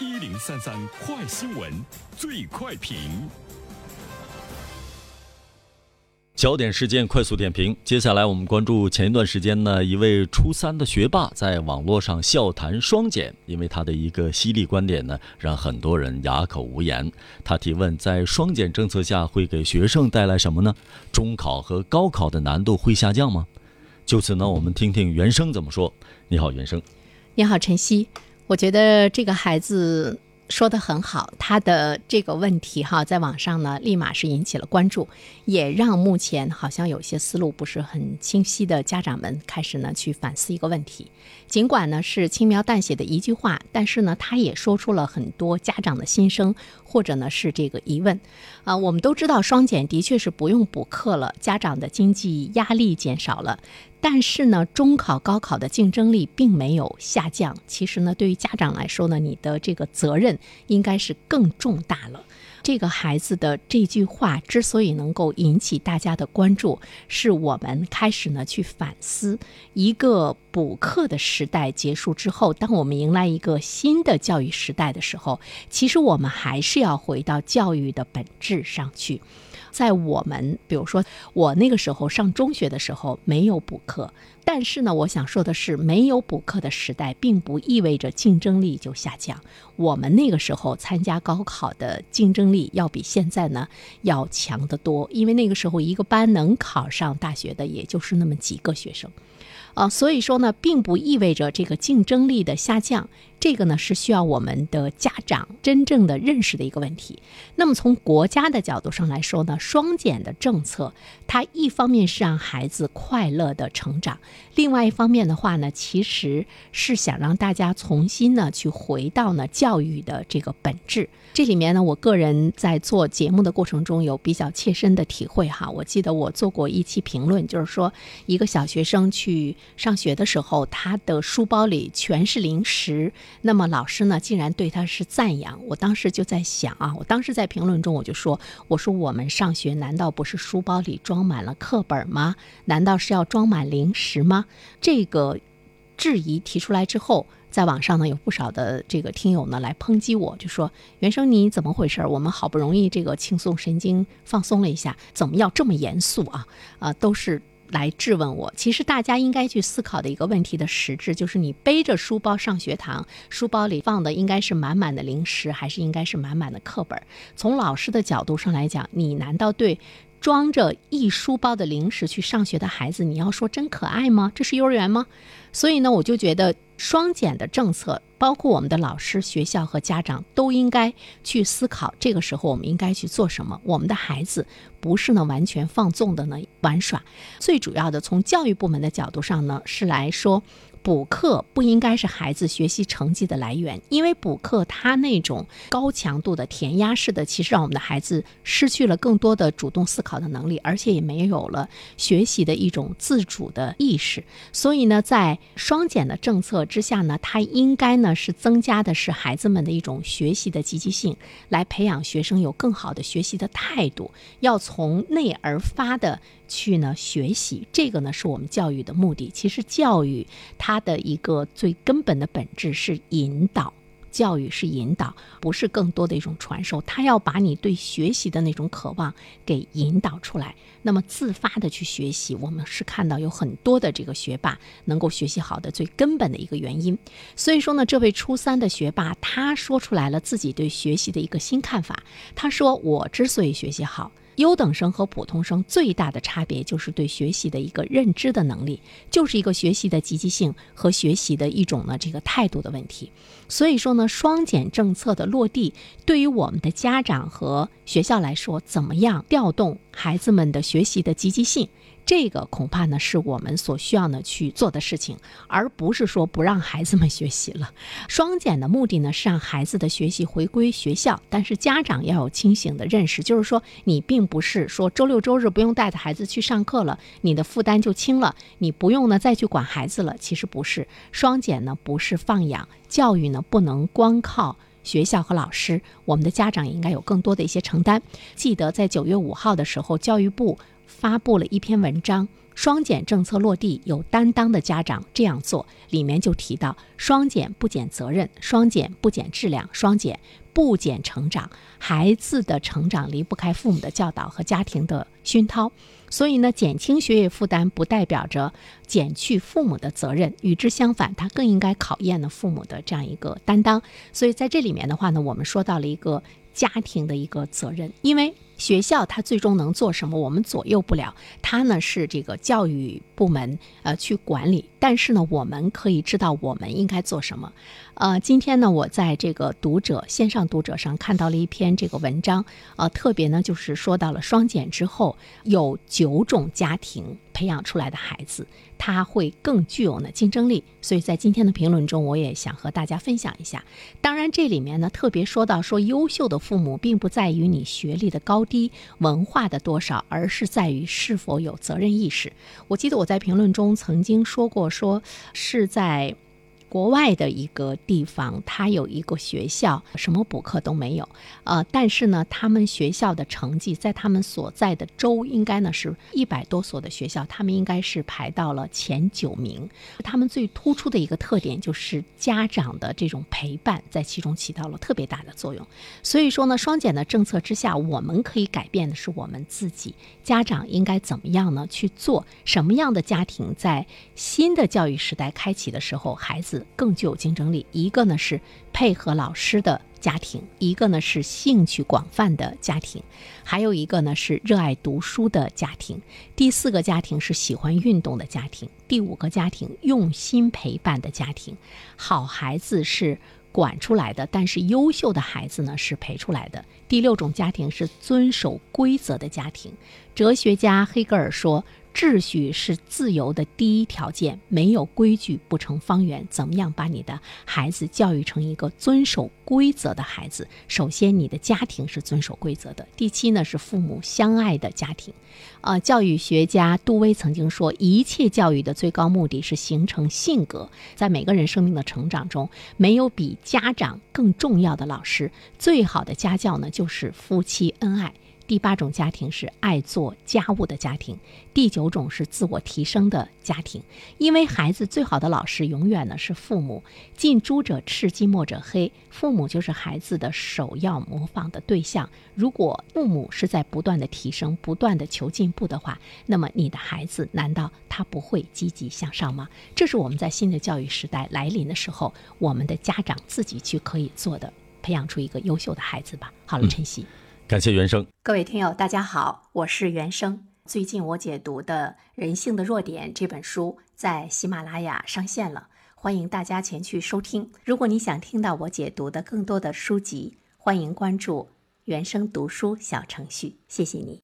一零三三快新闻，最快评。焦点事件快速点评。接下来我们关注前一段时间呢，一位初三的学霸在网络上笑谈双减，因为他的一个犀利观点呢，让很多人哑口无言。他提问：在双减政策下，会给学生带来什么呢？中考和高考的难度会下降吗？就此呢，我们听听原生怎么说。你好，原生。你好，晨曦。我觉得这个孩子。说的很好，他的这个问题哈，在网上呢，立马是引起了关注，也让目前好像有些思路不是很清晰的家长们开始呢去反思一个问题。尽管呢是轻描淡写的一句话，但是呢，他也说出了很多家长的心声，或者呢是这个疑问。啊，我们都知道双减的确是不用补课了，家长的经济压力减少了。但是呢，中考、高考的竞争力并没有下降。其实呢，对于家长来说呢，你的这个责任应该是更重大了。这个孩子的这句话之所以能够引起大家的关注，是我们开始呢去反思，一个补课的时代结束之后，当我们迎来一个新的教育时代的时候，其实我们还是要回到教育的本质上去。在我们，比如说我那个时候上中学的时候没有补课，但是呢，我想说的是，没有补课的时代，并不意味着竞争力就下降。我们那个时候参加高考的竞争力要比现在呢要强得多，因为那个时候一个班能考上大学的也就是那么几个学生。啊，所以说呢，并不意味着这个竞争力的下降，这个呢是需要我们的家长真正的认识的一个问题。那么从国家的角度上来说呢，双减的政策，它一方面是让孩子快乐的成长，另外一方面的话呢，其实是想让大家重新呢去回到呢教育的这个本质。这里面呢，我个人在做节目的过程中有比较切身的体会哈。我记得我做过一期评论，就是说一个小学生去上学的时候，他的书包里全是零食，那么老师呢竟然对他是赞扬。我当时就在想啊，我当时在评论中我就说，我说我们上学难道不是书包里装满了课本吗？难道是要装满零食吗？这个质疑提出来之后。在网上呢，有不少的这个听友呢来抨击我，就说原生你怎么回事？我们好不容易这个轻松神经放松了一下，怎么要这么严肃啊？啊，都是来质问我。其实大家应该去思考的一个问题的实质，就是你背着书包上学堂，书包里放的应该是满满的零食，还是应该是满满的课本？从老师的角度上来讲，你难道对装着一书包的零食去上学的孩子，你要说真可爱吗？这是幼儿园吗？所以呢，我就觉得。双减的政策，包括我们的老师、学校和家长都应该去思考，这个时候我们应该去做什么？我们的孩子不是呢完全放纵的呢玩耍，最主要的从教育部门的角度上呢是来说。补课不应该是孩子学习成绩的来源，因为补课它那种高强度的填鸭式的，其实让我们的孩子失去了更多的主动思考的能力，而且也没有了学习的一种自主的意识。所以呢，在双减的政策之下呢，它应该呢是增加的是孩子们的一种学习的积极性，来培养学生有更好的学习的态度，要从内而发的。去呢学习，这个呢是我们教育的目的。其实教育它的一个最根本的本质是引导，教育是引导，不是更多的一种传授。他要把你对学习的那种渴望给引导出来。那么自发的去学习，我们是看到有很多的这个学霸能够学习好的最根本的一个原因。所以说呢，这位初三的学霸他说出来了自己对学习的一个新看法。他说：“我之所以学习好。”优等生和普通生最大的差别就是对学习的一个认知的能力，就是一个学习的积极性和学习的一种呢这个态度的问题。所以说呢，双减政策的落地，对于我们的家长和学校来说，怎么样调动孩子们的学习的积极性？这个恐怕呢是我们所需要呢去做的事情，而不是说不让孩子们学习了。双减的目的呢是让孩子的学习回归学校，但是家长要有清醒的认识，就是说你并不是说周六周日不用带着孩子去上课了，你的负担就轻了，你不用呢再去管孩子了。其实不是，双减呢不是放养教育呢，不能光靠学校和老师，我们的家长也应该有更多的一些承担。记得在九月五号的时候，教育部。发布了一篇文章，双减政策落地，有担当的家长这样做，里面就提到双减不减责任，双减不减质量，双减不减成长。孩子的成长离不开父母的教导和家庭的熏陶，所以呢，减轻学业负担不代表着减去父母的责任，与之相反，它更应该考验了父母的这样一个担当。所以在这里面的话呢，我们说到了一个家庭的一个责任，因为。学校它最终能做什么，我们左右不了。它呢是这个教育部门呃去管理，但是呢我们可以知道我们应该做什么。呃，今天呢我在这个读者线上读者上看到了一篇这个文章，呃，特别呢就是说到了双减之后有九种家庭培养出来的孩子，他会更具有呢竞争力。所以在今天的评论中，我也想和大家分享一下。当然这里面呢特别说到说优秀的父母，并不在于你学历的高。低文化的多少，而是在于是否有责任意识。我记得我在评论中曾经说过，说是在。国外的一个地方，它有一个学校，什么补课都没有，呃，但是呢，他们学校的成绩在他们所在的州，应该呢是一百多所的学校，他们应该是排到了前九名。他们最突出的一个特点就是家长的这种陪伴，在其中起到了特别大的作用。所以说呢，双减的政策之下，我们可以改变的是我们自己，家长应该怎么样呢？去做什么样的家庭，在新的教育时代开启的时候，孩子。更具有竞争力。一个呢是配合老师的家庭，一个呢是兴趣广泛的家庭，还有一个呢是热爱读书的家庭。第四个家庭是喜欢运动的家庭。第五个家庭用心陪伴的家庭。好孩子是管出来的，但是优秀的孩子呢是陪出来的。第六种家庭是遵守规则的家庭。哲学家黑格尔说。秩序是自由的第一条件，没有规矩不成方圆。怎么样把你的孩子教育成一个遵守规则的孩子？首先，你的家庭是遵守规则的。第七呢，是父母相爱的家庭。呃，教育学家杜威曾经说，一切教育的最高目的是形成性格。在每个人生命的成长中，没有比家长更重要的老师。最好的家教呢，就是夫妻恩爱。第八种家庭是爱做家务的家庭，第九种是自我提升的家庭。因为孩子最好的老师永远呢是父母。近朱者赤，近墨者黑，父母就是孩子的首要模仿的对象。如果父母是在不断的提升、不断的求进步的话，那么你的孩子难道他不会积极向上吗？这是我们在新的教育时代来临的时候，我们的家长自己去可以做的，培养出一个优秀的孩子吧。好了，晨曦。感谢原生，各位听友，大家好，我是原生。最近我解读的《人性的弱点》这本书在喜马拉雅上线了，欢迎大家前去收听。如果你想听到我解读的更多的书籍，欢迎关注原生读书小程序。谢谢你。